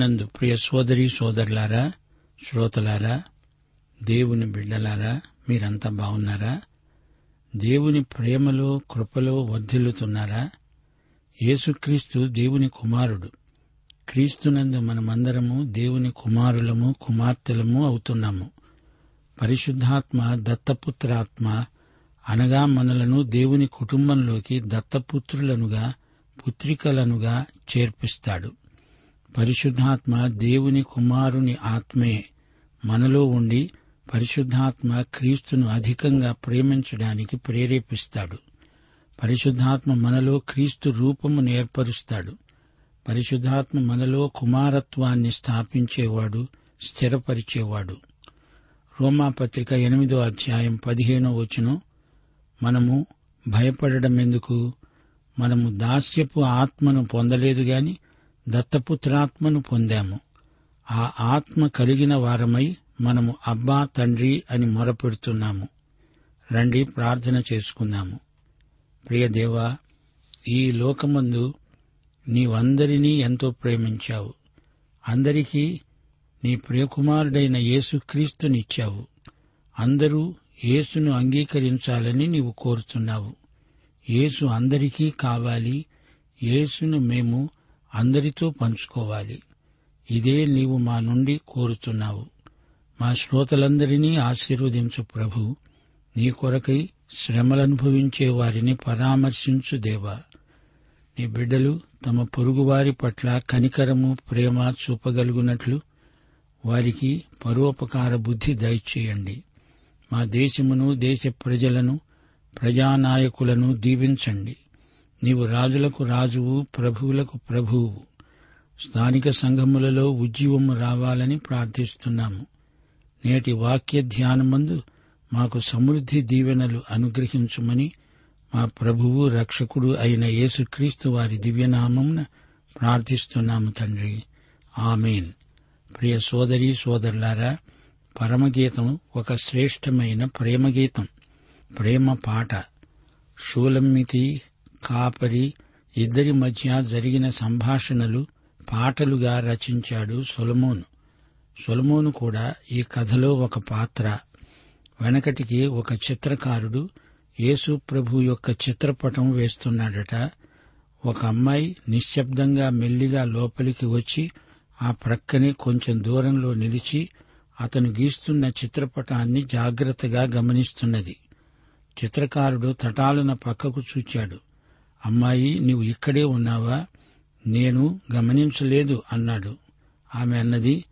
నందు ప్రియ సోదరి సోదరులారా శ్రోతలారా దేవుని బిడ్డలారా మీరంతా బాగున్నారా? దేవుని ప్రేమలో కృపలో వర్ధిల్లుతున్నారా? యేసుక్రీస్తు దేవుని కుమారుడు. క్రీస్తునందు మనమందరము దేవుని కుమారులము కుమార్తెలము అవుతున్నాము. పరిశుద్ధాత్మ దత్తపుత్రాత్మ అనగా మనలను దేవుని కుటుంబంలోకి దత్తపుత్రులనుగా పుత్రికలనుగా చేర్పిస్తాడు. పరిశుద్ధాత్మ దేవుని కుమారుని ఆత్మే మనలో ఉండి పరిశుద్ధాత్మ క్రీస్తును అధికంగా ప్రేమించడానికి ప్రేరేపిస్తాడు. పరిశుద్ధాత్మ మనలో క్రీస్తు రూపమును ఏర్పరుస్తాడు. పరిశుద్ధాత్మ మనలో కుమారత్వాన్ని స్థాపించేవాడు స్థిరపరిచేవాడు. రోమాపత్రిక ఎనిమిదో అధ్యాయం పదిహేనో వచనం మనము భయపడడం ఎందుకు మనము దాస్యపు ఆత్మను పొందలేదు గాని దత్తపుత్రాత్మను పొందాము. ఆ ఆత్మ కలిగిన వారమై మనము అబ్బా తండ్రి అని మొరపెడుతున్నాము. రండి ప్రార్థన చేసుకుందాము. ప్రియదేవా ఈ లోకమందు నీవందరినీ ఎంతో ప్రేమించావు. అందరికీ నీ ప్రియకుమారుడైన యేసుక్రీస్తునిచ్చావు. అందరూ యేసును అంగీకరించాలని నీవు కోరుతున్నావు. యేసు అందరికీ కావాలి. యేసును మేము అందరితో పంచుకోవాలి. ఇదే నీవు మా నుండి కోరుతున్నావు. మా శ్రోతలందరినీ ఆశీర్వదించు ప్రభు. నీ కొరకై శ్రమలనుభవించే వారిని పరామర్శించు దేవా. నీ బిడ్డలు తమ పొరుగువారి పట్ల కనికరము ప్రేమ చూపగలుగునట్లు వారికి పరోపకార బుద్ధి దయచేయండి. మా దేశమును దేశ ప్రజలను ప్రజానాయకులను దీవించండి. నీవు రాజులకు రాజువు ప్రభువులకు ప్రభువు. స్థానిక సంఘములలో ఉజ్జీవము రావాలని ప్రార్థిస్తున్నాము. నేటి వాక్య ధ్యానమందు మాకు సమృద్ధి దీవెనలు అనుగ్రహించుమని మా ప్రభువు రక్షకుడు అయిన యేసుక్రీస్తు వారి దివ్యనామంన ప్రార్థిస్తున్నాము తండ్రి. ఆమెన్. ప్రియ సోదరి సోదరులారా పరమగీతం ఒక శ్రేష్టమైన ప్రేమగీతం. ప్రేమ పాట. షూలమ్మితి కాపరి ఇద్దరి మధ్య జరిగిన సంభాషణలు పాటలుగా రచించాడు సొలమోను. సొలమోను కూడా ఈ కథలో ఒక పాత్ర. వెనకటికి ఒక చిత్రకారుడు యేసు ప్రభు యొక్క చిత్రపటం వేస్తున్నాడట. ఒక అమ్మాయి నిశ్శబ్దంగా మెల్లిగా లోపలికి వచ్చి ఆ ప్రక్కనే కొంచెం దూరంలో నిలిచి అతను గీస్తున్న చిత్రపటాన్ని జాగ్రత్తగా గమనిస్తున్నది. చిత్రకారుడు తటాలున పక్కకు చూచాడు. అమ్మాయి నీవు ఇక్కడే ఉన్నావా? నేను గమనించలేదు అన్నాడు. ఆమె అన్నది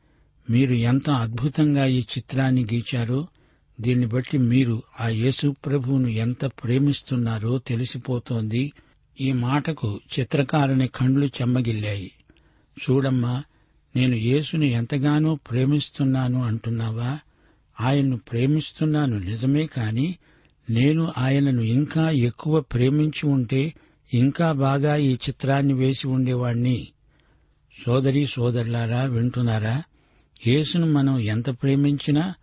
మీరు ఎంత అద్భుతంగా ఈ చిత్రాన్ని గీచారో దీన్ని బట్టి మీరు ఆ యేసు ప్రభువును ఎంత ప్రేమిస్తున్నారో తెలిసిపోతోంది. ఈ మాటకు చిత్రకారుని కండ్లు చెమ్మగిల్లాయి. చూడమ్మా నేను యేసును ఎంతగానో ప్రేమిస్తున్నాను అంటున్నావా? ఆయన్ను ప్రేమిస్తున్నాను నిజమే కాని నేను ఆయనను ఇంకా ఎక్కువ ప్రేమించి ఉంటే ఇంకా బాగా ఈ చిత్రాన్ని వేసి ఉండేవాణ్ణి. సోదరి సోదరులారా వింటున్నారా? యేసును మనం ఎంత ప్రేమించినా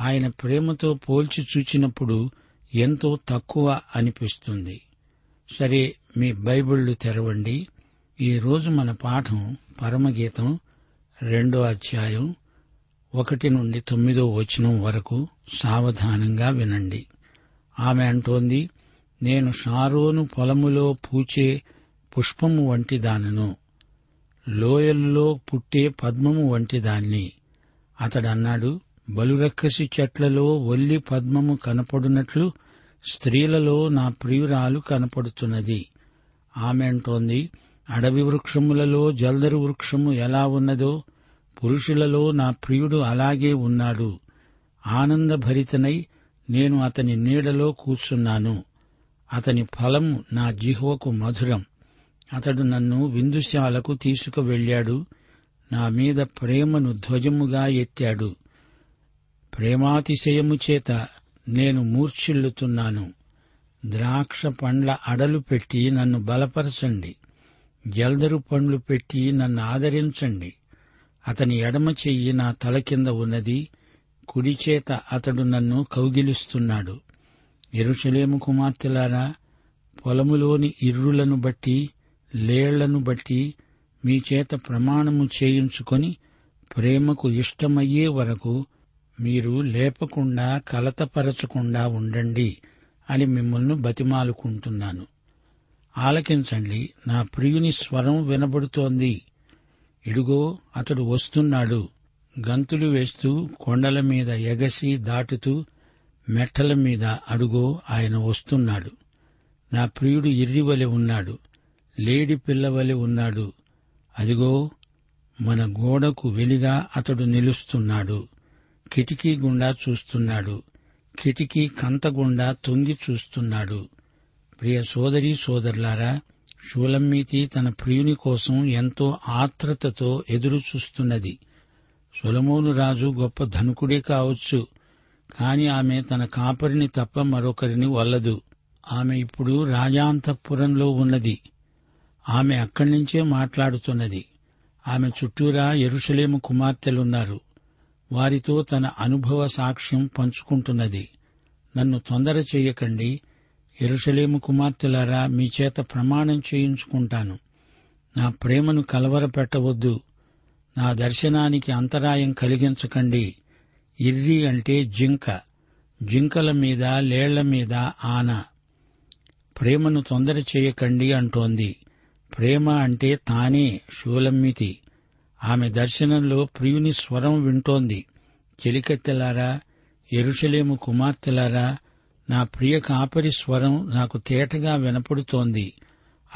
ఆయన ప్రేమతో పోల్చి చూచినప్పుడు ఎంతో తక్కువ అనిపిస్తుంది. సరే మీ బైబిళ్ళు తెరవండి. ఈరోజు మన పాఠం పరమగీతం రెండో అధ్యాయం ఒకటి నుండి తొమ్మిదో వచనం వరకు సావధానంగా వినండి. ఆమె అంటోంది నేను షారోను పొలములో పూచే పుష్పము వంటి దానను లోయల్లో పుట్టే పద్మము వంటి దాన్ని. అతడన్నాడు బలురక్కసి చెట్లలో ఒల్లి పద్మము కనపడునట్లు స్త్రీలలో నా ప్రియురాలు కనపడుతున్నది. ఆమె అంటోంది అడవి వృక్షములలో జల్దరు వృక్షము ఎలా ఉన్నదో పురుషులలో నా ప్రియుడు అలాగే ఉన్నాడు. ఆనందభరితనై నేను అతని నీడలో కూర్చున్నాను. అతని ఫలము నా జిహ్వకు మధురం. అతడు నన్ను విందుశాలకు తీసుకువెళ్ళాడు. నా మీద ప్రేమను ధ్వజముగా ఎత్తాడు. ప్రేమాతిశయము చేత నేను మూర్ఛిల్లుతున్నాను. ద్రాక్ష పండ్ల అడలు పెట్టి నన్ను బలపరచండి. జల్దరు పండ్లు పెట్టి నన్ను ఆదరించండి. అతని ఎడమ చెయ్యి నా తల కింద ఉన్నది. కుడి చేత అతడు నన్ను కౌగిలిస్తున్నాడు. ఎరుషలేము కుమార్తెలారా పొలములోని ఇర్రులను బట్టి లేళ్ళను బట్టి మీ చేత ప్రమాణము చేయించుకొని ప్రేమకు ఇష్టమయ్యే వరకు మీరు లేపకుండా కలతపరచకుండా ఉండండి అని మిమ్మల్ని బతిమాలుకుంటున్నాను. ఆలకించండి నా ప్రియుని స్వరం వినబడుతోంది. ఇడుగో అతడు వస్తున్నాడు. గంతులు వేస్తూ కొండల మీద ఎగసి దాటుతూ మెట్టల మీద అడుగో ఆయన వస్తున్నాడు. నా ప్రియుడు ఇర్రివలె ఉన్నాడు. లేడి పిల్లవలె ఉన్నాడు. అదిగో మన గోడకు వెలిగా అతడు నిలుస్తున్నాడు. కిటికీ గుండా చూస్తున్నాడు. కిటికీ కంత గుండా తొంగి చూస్తున్నాడు. ప్రియ సోదరి సోదరులారా షూలమ్మీతి తన ప్రియుని కోసం ఎంతో ఆత్రతతో ఎదురు చూస్తున్నది సొలమోను రాజు గొప్ప ధనుకుడే కావచ్చు. కాని ఆమె తన కాపరిని తప్ప మరొకరిని వల్లదు. ఆమె ఇప్పుడు రాజాంతఃపురంలో ఉన్నది. ఆమె అక్కడి నుంచే మాట్లాడుతున్నది. ఆమె చుట్టూరా ఎరుషలేము కుమార్తెలున్నారు. వారితో తన అనుభవ సాక్ష్యం పంచుకుంటున్నది. నన్ను తొందర చెయ్యకండి ఎరుషలేము కుమార్తెలారా మీ చేత ప్రమాణం చేయించుకుంటాను. నా ప్రేమను కలవరపెట్టవద్దు. నా దర్శనానికి అంతరాయం కలిగించకండి. ఇర్రి అంటే జింక. జింకల మీద లేళ్ళ మీద ఆన. ప్రేమను తొందర చేయకండి అంటోంది. ప్రేమ అంటే తానే శూలమ్మితి ఆమె దర్శనంలో ప్రియుని స్వరం వింటోంది. చెలికత్తెలారా ఎరుషలేము కుమార్తెలారా నా ప్రియ కాపరి స్వరం నాకు తేటగా వినపడుతోంది.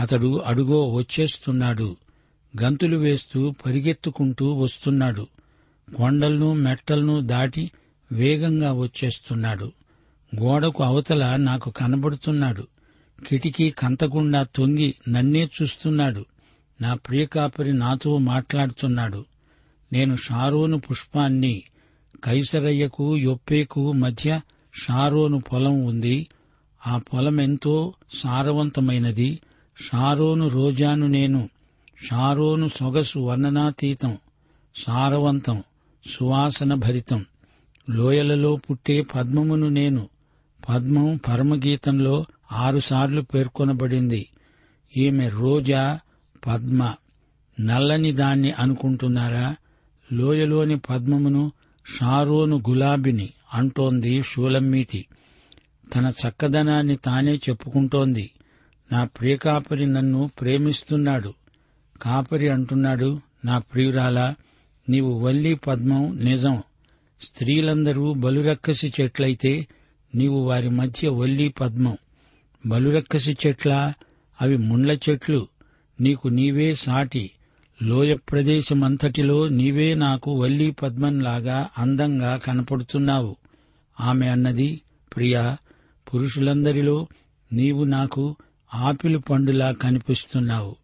అతడు అడుగో వచ్చేస్తున్నాడు. గంతులు వేస్తూ పరిగెత్తుకుంటూ వస్తున్నాడు. కొండలను మెట్టలను దాటి వేగంగా వచ్చేస్తున్నాడు. గోడకు అవతల నాకు కనబడుతున్నాడు. కిటికీ కంతగుండా తొంగి నన్నే చూస్తున్నాడు. నా ప్రియకాపరి నాతో మాట్లాడుతున్నాడు. నేను షారోను పుష్పాన్ని కైసరయ్యకు యొప్పేకు మధ్య షారోను పొలం ఉంది. ఆ పొలం ఎంతో సారవంతమైనది. షారోను రోజాను నేను. షారోను సొగసు వర్ణనాతీతం సారవంతం. సువాసన భరితం. లోయలలో పుట్టే పద్మమును నేను పద్మం పరమగీతంలో ఆరుసార్లు పేర్కొనబడింది. ఈమె రోజా పద్మ. నల్లని దాన్ని అనుకుంటున్నారా? లోయలోని పద్మమును షారోను గులాబిని అంటోంది షూలమ్మీతి. తన చక్కదనాన్ని తానే చెప్పుకుంటోంది. నా ప్రియకాపరి నన్ను ప్రేమిస్తున్నాడు. కాపరి అంటున్నాడు నా ప్రియురాలా నీవు వల్లి పద్మం నిజం స్త్రీలందరూ బలురక్కసి చెట్లయితే నీవు వారి మధ్య వల్లి పద్మం బలురక్కసి చెట్ల అవి ముండ్ల చెట్లు. నీకు నీవే సాటి. లోయ ప్రదేశమంతటిలో నీవే నాకు వల్లి పద్మంలాగా అందంగా కనపడుతున్నావు. ఆమె అన్నది ప్రియా పురుషులందరిలో నీవు నాకు ఆపిల్ పండులా కనిపిస్తున్నావు.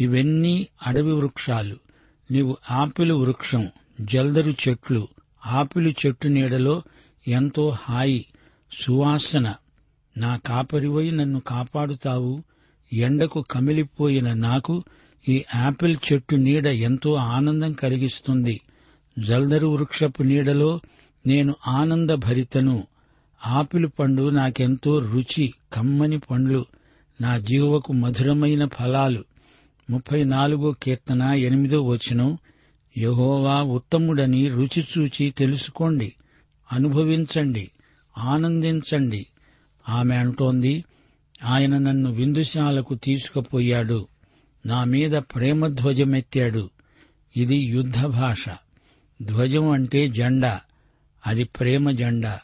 ఇవన్నీ అడవి వృక్షాలు. నీవు ఆపిల్ వృక్షం జల్దరు చెట్లు ఆపిలు చెట్టు నీడలో ఎంతో హాయి సువాసన. నా కాపరివై నన్ను కాపాడుతావు. ఎండకు కమిలిపోయిన నాకు ఈ ఆపిల్ చెట్టు నీడ ఎంతో ఆనందం కలిగిస్తుంది. జల్దరు వృక్షపు నీడలో నేను ఆనందభరితను. ఆపిల్ పండు నాకెంతో రుచి కమ్మని పండ్లు. నా జీవకు మధురమైన ఫలాలు. ముప్పై నాలుగో కీర్తన ఎనిమిదో వచనం యహోవా ఉత్తముడని రుచిచూచి తెలుసుకోండి అనుభవించండి ఆనందించండి. ఆమె అంటోంది ఆయన నన్ను విందుశాలకు తీసుకుపోయాడు నా మీద ప్రేమ ధ్వజమెత్తాడు ఇది యుద్ధ భాష. ధ్వజం అంటే జెండా. అది ప్రేమ జెండా.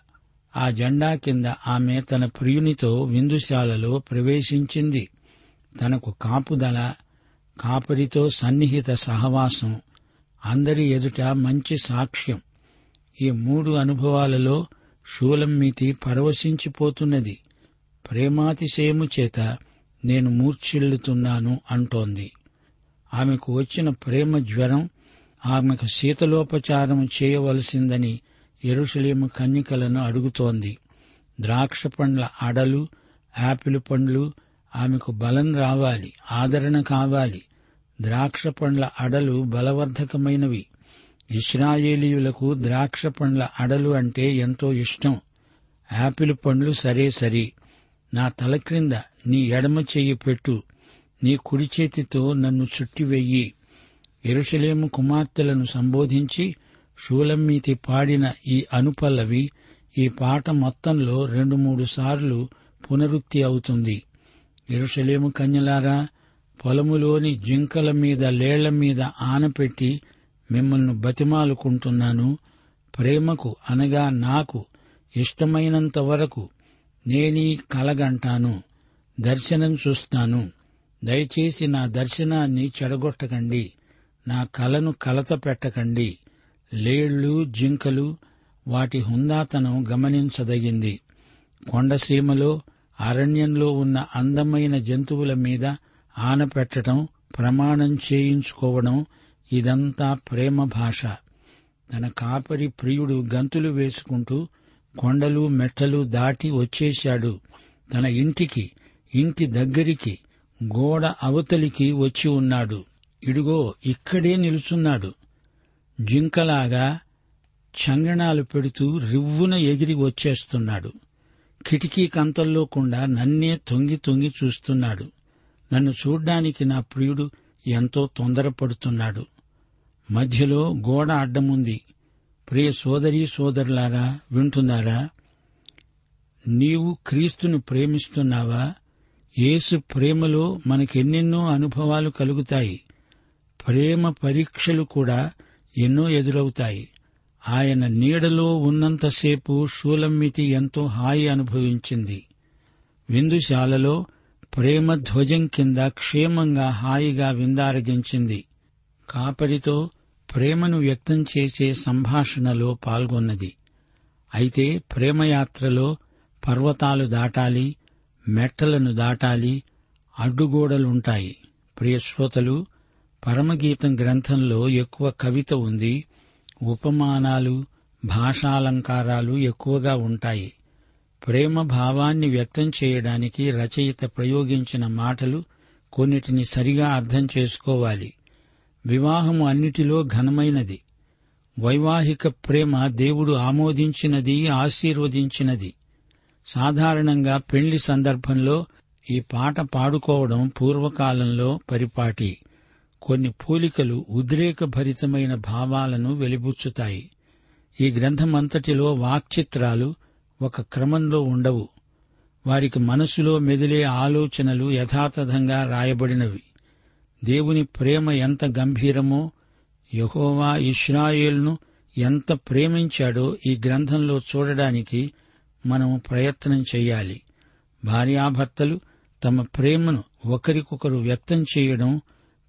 ఆ జెండా కింద ఆమె తన ప్రియునితో విందుశాలలో ప్రవేశించింది. తనకు కాపుదల కాపరితో సన్నిహిత సహవాసం అందరి ఎదుట మంచి సాక్ష్యం. ఈ మూడు అనుభవాలలో షూలమ్మీతి పరవశించిపోతున్నది. ప్రేమాతిశయము చేత నేను మూర్ఛిల్లుతున్నాను అంటోంది. ఆమెకు వచ్చిన ప్రేమ జ్వరం ఆమెకు శీతలోపచారం చేయవలసిందని ఎరుషలేము కన్యకలను అడుగుతోంది. ద్రాక్ష పండ్ల అడలు యాపిల్ పండ్లు ఆమెకు బలం రావాలి ఆదరణ కావాలి. ద్రాక్ష పండ్ల అడలు బలవర్ధకమైనవి. ఇస్రాయేలీయులకు ద్రాక్ష పండ్ల అడలు అంటే ఎంతో ఇష్టం. యాపిల్ పండ్లు సరే సరి. నా తల క్రింద నీ ఎడమ చెయ్యి పెట్టు. నీ కుడి చేతితో నన్ను చుట్టివెయ్యి ఎరుషలేము కుమార్తెలను సంబోధించి షూలమ్మీతి పాడిన ఈ అనుపల్లవి ఈ పాట మొత్తంలో రెండు మూడు సార్లు పునరుక్తి అవుతుంది. ఎరుషలేము కన్యలారా పొలములోని జింకల మీద లేళ్ళ మీద ఆనపెట్టి మిమ్మల్ని బతిమాలుకుంటున్నాను. ప్రేమకు అనగా నాకు ఇష్టమైనంత వరకు నేనీ కలగంటాను దర్శనం చూస్తాను. దయచేసి నా దర్శనాన్ని చెడగొట్టకండి నా కలను కలత పెట్టకండి. లేళ్ళు జింకలు వాటి హుందాతనం గమనించదగింది. కొండసీమలో అరణ్యంలో ఉన్న అందమైన జంతువుల మీద ఆనపెట్టడం ప్రమాణం చేయించుకోవడం ఇదంతా ప్రేమ భాష. తన కాపరి ప్రియుడు గంతులు వేసుకుంటూ కొండలు మెట్టలు దాటి వచ్చేశాడు. తన ఇంటికి ఇంటి దగ్గరికి గోడ అవతలికి వచ్చి ఉన్నాడు. ఇడుగో ఇక్కడే నిలుచున్నాడు. జింకలాగా చంగణాలు పెడుతూ రివ్వున ఎగిరి వచ్చేస్తున్నాడు. కిటికీ కంతల్లోకుండా నన్నే తొంగి తొంగి చూస్తున్నాడు. నన్ను చూడ్డానికి నా ప్రియుడు ఎంతో తొందరపడుతున్నాడు. మధ్యలో గోడ అడ్డముంది. ప్రియ సోదరీ సోదరులారా వింటున్నారా? నీవు క్రీస్తును ప్రేమిస్తున్నావా? యేసు ప్రేమలో మనకెన్నెన్నో అనుభవాలు కలుగుతాయి. ప్రేమ పరీక్షలు కూడా ఎన్నో ఎదురవుతాయి. ఆయన నీడలో ఉన్నంతసేపు షూలమ్మితి ఎంతో హాయి అనుభవించింది. విందుశాలలో ప్రేమ ధ్వజం కింద క్షేమంగా హాయిగా విందారగించింది. కాపరితో ప్రేమను వ్యక్తం చేసే సంభాషణలో పాల్గొన్నది. అయితే ప్రేమయాత్రలో పర్వతాలు దాటాలి మెట్టలను దాటాలి అడ్డుగోడలుంటాయి. ప్రియశ్రోతలు పరమగీతం గ్రంథంలో ఎక్కువ కవిత ఉంది. ఉపమానాలు భాషాలంకారాలు ఎక్కువగా ఉంటాయి. ప్రేమ భావాన్ని వ్యక్తం చేయడానికి రచయిత ప్రయోగించిన మాటలు కొన్నిటిని సరిగా అర్థం చేసుకోవాలి. వివాహము అన్నిటిలో ఘనమైనది. వైవాహిక ప్రేమ దేవుడు ఆమోదించినది ఆశీర్వదించినది. సాధారణంగా పెళ్ళి సందర్భంలో ఈ పాట పాడుకోవడం పూర్వకాలంలో పరిపాటి. కొన్ని పోలికలు ఉద్రేకభరితమైన భావాలను వెలిబుచ్చుతాయి. ఈ గ్రంథమంతటిలో వాక్చిత్రాలు ఒక క్రమంలో ఉండవు. వారికి మనసులో మెదిలే ఆలోచనలు యథాతథంగా రాయబడినవి. దేవుని ప్రేమ ఎంత గంభీరమో యహోవా ఇస్రాయేల్ను ఎంత ప్రేమించాడో ఈ గ్రంథంలో చూడడానికి మనం ప్రయత్నం చేయాలి. భార్యాభర్తలు తమ ప్రేమను ఒకరికొకరు వ్యక్తం చేయడం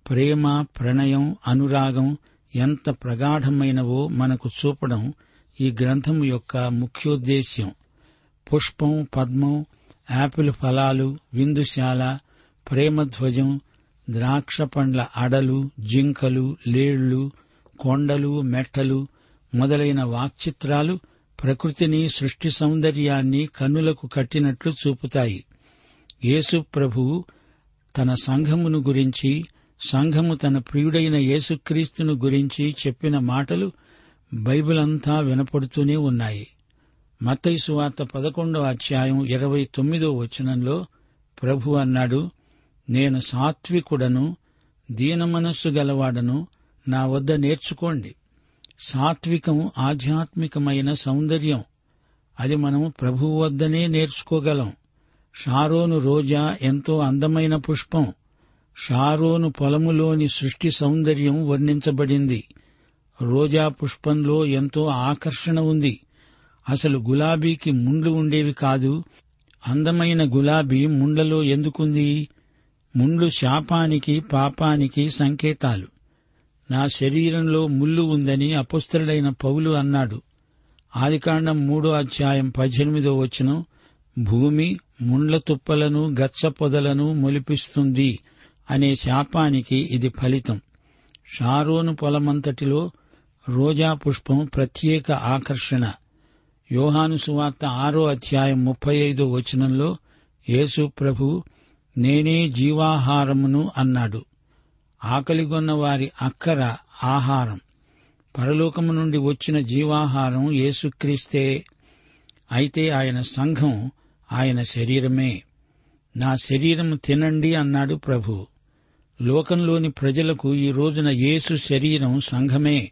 ప్రేమ ప్రణయం అనురాగం ఎంత ప్రగాఢమైనవో మనకు చూపడం ఈ గ్రంథం యొక్క ముఖ్యోద్దేశ్యం. పుష్పం పద్మం యాపిల్ ఫలాలు విందుశాల ప్రేమధ్వజం ద్రాక్ష పండ్ల అడలు జింకలు లేళ్ళు కొండలు మెట్టలు మొదలైన వాక్చిత్రాలు ప్రకృతిని సృష్టి సౌందర్యాన్ని కన్నులకు కట్టినట్లు చూపుతాయి. యేసు ప్రభువు తన సంఘమును గురించి సంఘము తన ప్రియుడైన యేసుక్రీస్తును గురించి చెప్పిన మాటలు బైబిల్ అంతా వినపడుతూనే ఉన్నాయి. మత్తైసు వార్త పదకొండో అధ్యాయం ఇరవై తొమ్మిదో వచనంలో ప్రభు అన్నాడు నేను సాత్వికుడను దీనమనస్సు గలవాడను నా వద్ద నేర్చుకోండి. సాత్వికం ఆధ్యాత్మికమైన సౌందర్యం. అది మనం ప్రభువు వద్దనే నేర్చుకోగలం. షారోను రోజా ఎంతో అందమైన పుష్పం. షారోను పొలములోని సృష్టి సౌందర్యం వర్ణించబడింది. రోజా పుష్పంలో ఎంతో ఆకర్షణ ఉంది. అసలు గులాబీకి ముండ్లు ఉండేవి కాదు. అందమైన గులాబీ ముండ్లలో ఎందుకుంది? ముండ్లు శాపానికి పాపానికి సంకేతాలు. నా శరీరంలో ముళ్ళు ఉందని అపుస్తరుడైన పౌలు అన్నాడు. ఆదికాండం మూడో అధ్యాయం పద్దెనిమిదో వచనం భూమి ముండ్ల తుప్పలను గచ్చ పొదలను మొలిపిస్తుంది. అనే శాపానికి ఇది ఫలితం. షారోను పొలమంతటిలో రోజా పుష్పం ప్రత్యేక ఆకర్షణ. యోహాను సువార్త ఆరో అధ్యాయం ముప్పై ఐదో వచనంలో యేసు ప్రభు నేనే జీవాహారమును అన్నాడు. ఆకలిగొన్న వారి అక్కర ఆహారం. పరలోకము నుండి వచ్చిన జీవాహారం యేసుక్రీస్తే. అయితే ఆయన సంఘం ఆయన శరీరమే. నా శరీరం తినండి అన్నాడు ప్రభు. లోకంలోని ప్రజలకు ఈ రోజున యేసు శరీరం సంఘమే.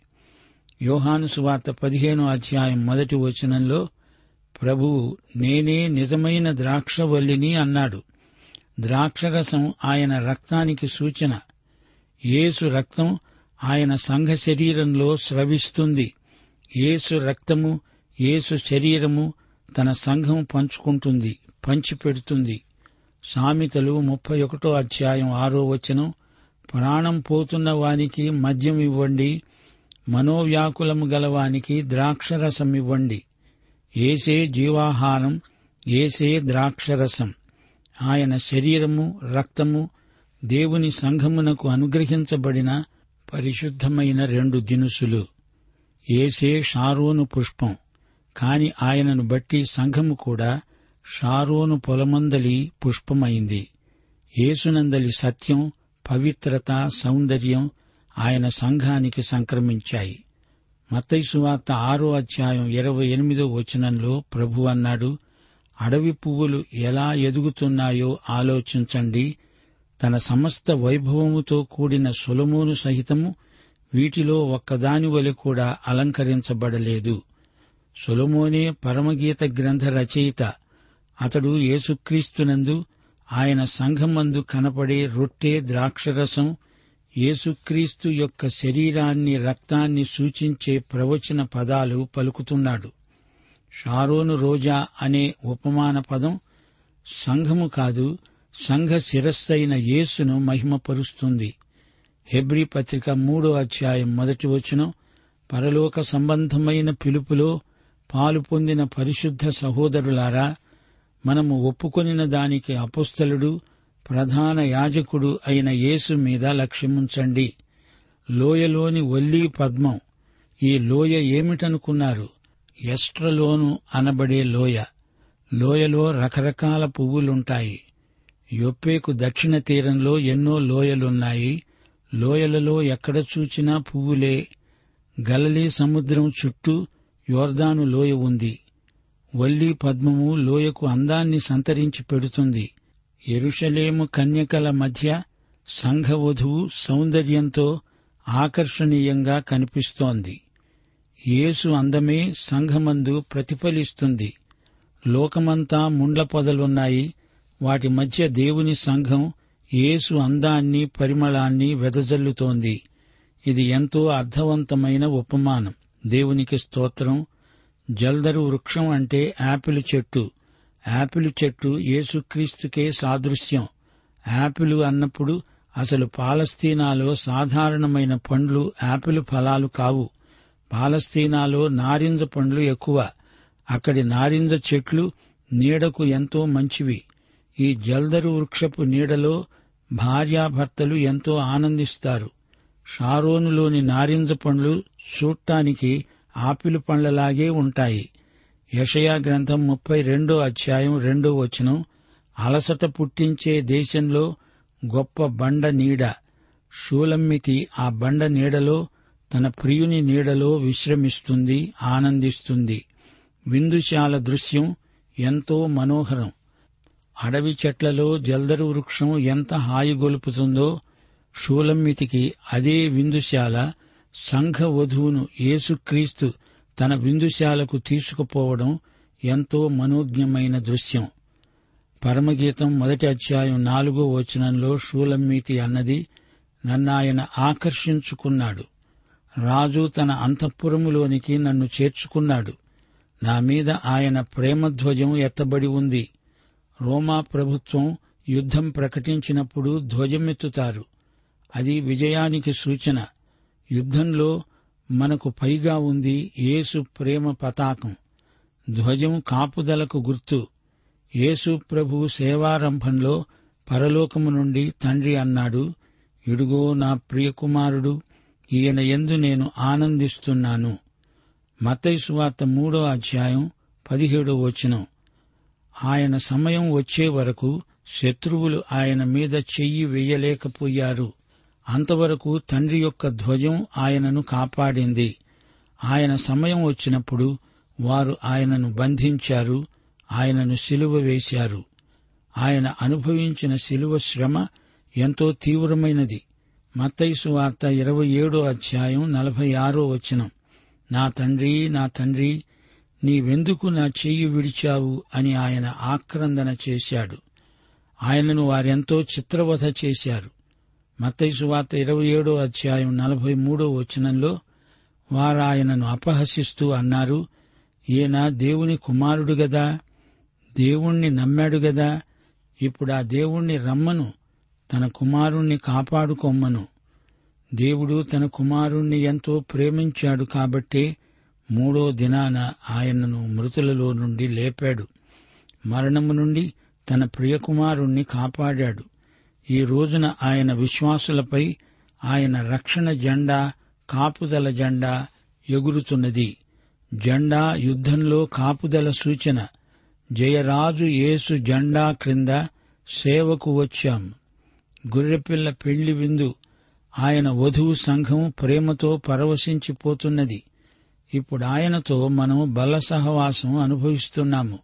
యోహాను సువార్త పదిహేనో అధ్యాయం మొదటి వచనంలో ప్రభువు నేనే నిజమైన ద్రాక్షవల్లిని అన్నాడు. ద్రాక్షరసం ఆయన రక్తానికి సూచన. యేసు రక్తం ఆయన సంఘ శరీరంలో స్రవిస్తుంది. యేసు రక్తము యేసు శరీరము తన సంఘం పంచుకుంటుంది పంచిపెడుతుంది. సామెతలు ముప్పై ఒకటో అధ్యాయం ఆరో వచనం. ప్రాణం పోతున్న వానికి మద్యం ఇవ్వండి మనోవ్యాకులము గలవానికి ద్రాక్షరసం ఇవ్వండి. ఏసే జీవాహారం ఏసే ద్రాక్షరసం. ఆయన శరీరము రక్తము దేవుని సంఘమునకు అనుగ్రహించబడిన పరిశుద్ధమైన రెండు దినుసులు. ఏసే షారోను పుష్పం. కాని ఆయనను బట్టి సంఘము కూడా షారోను పొలమందలి పుష్పమైంది. యేసునందలి సత్యం పవిత్రత సౌందర్యం ఆయన సంఘానికి సంక్రమించాయి. మతైసువార్త వార్త ఆరో అధ్యాయం ఇరవై ఎనిమిదో వచనంలో ప్రభు అన్నాడు అడవి పువ్వులు ఎలా ఎదుగుతున్నాయో ఆలోచించండి. తన సమస్త వైభవముతో కూడిన సొలమోను సహితము వీటిలో ఒక్కదాని వలె కూడా అలంకరించబడలేదు. సొలమోనే పరమగీత గ్రంథ రచయిత. అతడు యేసుక్రీస్తునందు ఆయన సంఘమందు కనపడే రొట్టె ద్రాక్షరసం యేసుక్రీస్తు యొక్క శరీరాన్ని రక్తాన్ని సూచించే ప్రవచన పదాలు పలుకుతున్నాడు. షారోను రోజా అనే ఉపమాన పదం సంఘము కాదు సంఘ శిరస్సైన యేసును మహిమపరుస్తుంది. హెబ్రీ పత్రిక మూడో అధ్యాయం మొదటి వచనం పరలోక సంబంధమైన పిలుపులో పాలు పొందిన పరిశుద్ధ సహోదరులారా మనము ఒప్పుకొనిన దానికి అపుస్తలుడు ప్రధాన యాజకుడు అయిన యేసు మీద లక్ష్యముంచండి. లోయలోని ఒల్లీ పద్మం. ఈ లోయ ఏమిటనుకున్నారు? ఎస్ట్రలోను అనబడే లోయ. లోయలో రకరకాల పువ్వులుంటాయి. యొప్పేకు దక్షిణ తీరంలో ఎన్నో లోయలున్నాయి. లోయలలో ఎక్కడ చూచినా పువ్వులే. గలలీ సముద్రం చుట్టూ యోర్దాను లోయ ఉంది. వల్లి పద్మము లోయకు అందాన్ని సంతరించి పెడుతుంది. ఎరుషలేము కన్యకల మధ్య సంఘవధువు సౌందర్యంతో ఆకర్షణీయంగా కనిపిస్తోంది. యేసు అందమే సంఘమందు ప్రతిఫలిస్తుంది. లోకమంతా ముండ్ల పొదలున్నాయి. వాటి మధ్య దేవుని సంఘం యేసు అందాన్ని పరిమళాన్ని వెదజల్లుతోంది. ఇది ఎంతో అర్థవంతమైన ఉపమానం. దేవునికి స్తోత్రం. జల్దరు వృక్షం అంటే యాపిల్ చెట్టు. యాపిల్ చెట్టు యేసుక్రీస్తుకే సాదృశ్యం. యాపిల్ అన్నప్పుడు అసలు పాలస్తీనాలో సాధారణమైన పండ్లు యాపిల్ ఫలాలు కావు. పాలస్తీనాలో నారింజ పండ్లు ఎక్కువ. అక్కడి నారింజ చెట్లు నీడకు ఎంతో మంచివి. ఈ జల్దరు వృక్షపు నీడలో భార్యాభర్తలు ఎంతో ఆనందిస్తారు. షారోనులోని నారింజ పండ్లు చూడటానికి ఆపిల్ పండ్లలాగే ఉంటాయి. యషయా గ్రంథం ముప్పై రెండో అధ్యాయం రెండో వచనం అలసట పుట్టించే దేశంలో గొప్ప బండ నీడ. షూలమ్మితి ఆ బండ నీడలో తన ప్రియుని నీడలో విశ్రమిస్తుంది ఆనందిస్తుంది. విందుశాల దృశ్యం ఎంతో మనోహరం. అడవి చెట్లలో జల్దరు వృక్షం ఎంత హాయిగొలుపుతుందో షూలమ్మితికి అదే విందుశాల సంఘ వధువును యేసుక్రీస్తు తన విందుశాలకు తీసుకుపోవడం ఎంతో మనోజ్ఞమైన దృశ్యం. పరమగీతం మొదటి అధ్యాయం నాలుగో వచనంలో షూలమ్మీతి అన్నది నన్నాయన ఆకర్షించుకున్నాడు. రాజు తన అంతఃపురములోనికి నన్ను చేర్చుకున్నాడు. నా మీద ఆయన ప్రేమధ్వజం ఎత్తబడి ఉంది. రోమా ప్రభుత్వం యుద్ధం ప్రకటించినప్పుడు ధ్వజమెత్తుతారు. అది విజయానికి సూచన. యుద్ధంలో మనకు పైగా ఉంది యేసు ప్రేమ పతాకం. ధ్వజం కాపుదలకు గుర్తు. యేసు ప్రభు సేవారంభంలో పరలోకము నుండి తండ్రి అన్నాడు ఇడుగో నా ప్రియకుమారుడు ఈయన ఎందు నేను ఆనందిస్తున్నాను. మతైసువార్త మూడో అధ్యాయం పదిహేడో వచనం. ఆయన సమయం వచ్చే వరకు శత్రువులు ఆయన మీద చెయ్యి వెయ్యలేకపోయారు అంతవరకు తండ్రి యొక్క ధ్వజం ఆయనను కాపాడింది. ఆయన సమయం వచ్చినప్పుడు వారు ఆయనను బంధించారు ఆయనను సిలువ వేశారు. ఆయన అనుభవించిన సిలువ శ్రమ ఎంతో తీవ్రమైనది. మత్తైసు వార్త ఇరవై ఏడో అధ్యాయం నలభై ఆరో వచనం. నా తండ్రి నా తండ్రి నీవెందుకు నా చెయ్యి విడిచావు అని ఆయన ఆక్రందన చేశాడు. ఆయనను వారెంతో చిత్రవధ చేశారు. మత్తైసు వార్త ఇరవై ఏడో అధ్యాయం నలభై మూడో వచనంలో వారాయనను అపహసిస్తూ అన్నారు ఈయన దేవుని కుమారుడు గదా దేవుణ్ణి నమ్మాడు గదా ఇప్పుడు ఆ దేవుణ్ణి రమ్మను తన కుమారుణ్ణి కాపాడుకొమ్మను. దేవుడు తన కుమారుణ్ణి ఎంతో ప్రేమించాడు కాబట్టే మూడో దినాన ఆయనను మృతులలో నుండి లేపాడు. మరణము నుండి తన ప్రియకుమారుణ్ణి కాపాడాడు. ఈ రోజున ఆయన విశ్వాసులపై ఆయన రక్షణ జెండా కాపుదల జెండా ఎగురుతున్నది. జెండా యుద్ధంలో కాపుదల సూచన. జయరాజు యేసు జెండా క్రింద సేవకు వచ్చాం. గొర్రెపిల్ల పెళ్ళి విందు. ఆయన వధువు సంఘం ప్రేమతో పరవశించిపోతున్నది. ఇప్పుడు ఆయనతో మనం బల సహవాసం అనుభవిస్తున్నాము.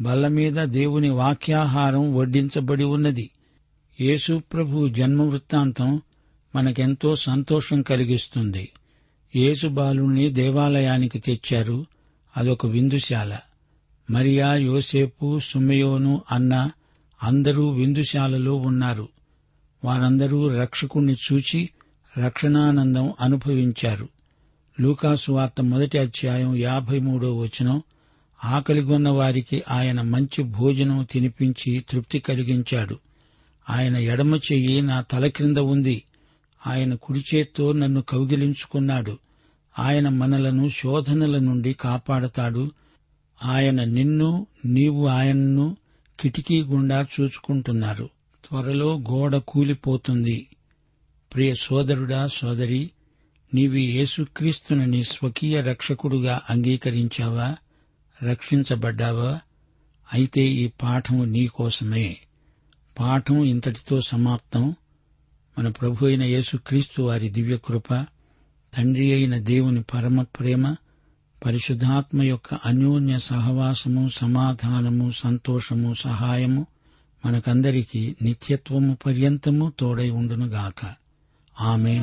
బల్ల మీద దేవుని వాక్యాహారం వడ్డించబడి ఉన్నది. యేసు ప్రభు జన్మ వృత్తాంతం మనకెంతో సంతోషం కలిగిస్తుంది. యేసు బాలుణ్ణి దేవాలయానికి తెచ్చారు. అదొక విందుశాల. మరియా యోసేపు సుమయోను అన్న అందరూ విందుశాలలో ఉన్నారు. వారందరూ రక్షకుణ్ణి చూచి రక్షణానందం అనుభవించారు. లూకాసు వార్త మొదటి అధ్యాయం యాభై మూడో వచనం ఆకలిగొన్న వారికి ఆయన మంచి భోజనం తినిపించి తృప్తి కలిగించాడు. ఆయన ఎడమ చెయ్యి నా తల క్రింద ఉంది. ఆయన కుడిచేత్తో నన్ను కౌగిలించుకున్నాడు. ఆయన మనలను శోధనల నుండి కాపాడతాడు. ఆయన నిన్ను నీవు ఆయన్ను కిటికీ గుండా చూచుకుంటున్నారు. త్వరలో గోడ కూలిపోతుంది. ప్రియ సోదరుడా సోదరి నీవి యేసుక్రీస్తునని స్వకీయ రక్షకుడుగా అంగీకరించావా? రక్షించబడ్డావా? అయితే ఈ పాఠం నీకోసమే పాఠం ఇంతటితో సమాప్తం. మన ప్రభు అయిన యేసుక్రీస్తు వారి దివ్యకృప తండ్రి అయిన దేవుని పరమ ప్రేమ పరిశుద్ధాత్మ యొక్క అన్యోన్య సహవాసము సమాధానము సంతోషము సహాయము మనకందరికీ నిత్యత్వము పర్యంతము తోడై ఉండునుగాక. ఆమె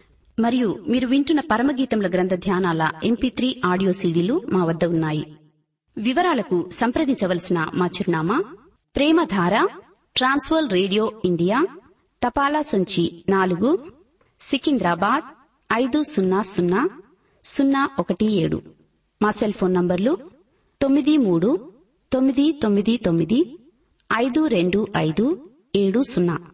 మరియు మీరు వింటున్న పరమగీతముల గ్రంథ ధ్యానాల ఎంపీ త్రీ ఆడియో సీడీలు మా వద్ద ఉన్నాయి. వివరాలకు సంప్రదించవలసిన మా చిరునామా ప్రేమధార ట్రాన్స్వర్ రేడియో ఇండియా తపాలా సంచి నాలుగు సికింద్రాబాద్ ఐదు సున్నా సున్నా సున్నా ఒకటి ఏడు. మా సెల్ ఫోన్ నంబర్లు తొమ్మిది మూడు తొమ్మిది తొమ్మిది తొమ్మిది ఐదు రెండు ఐదు ఏడు సున్నా.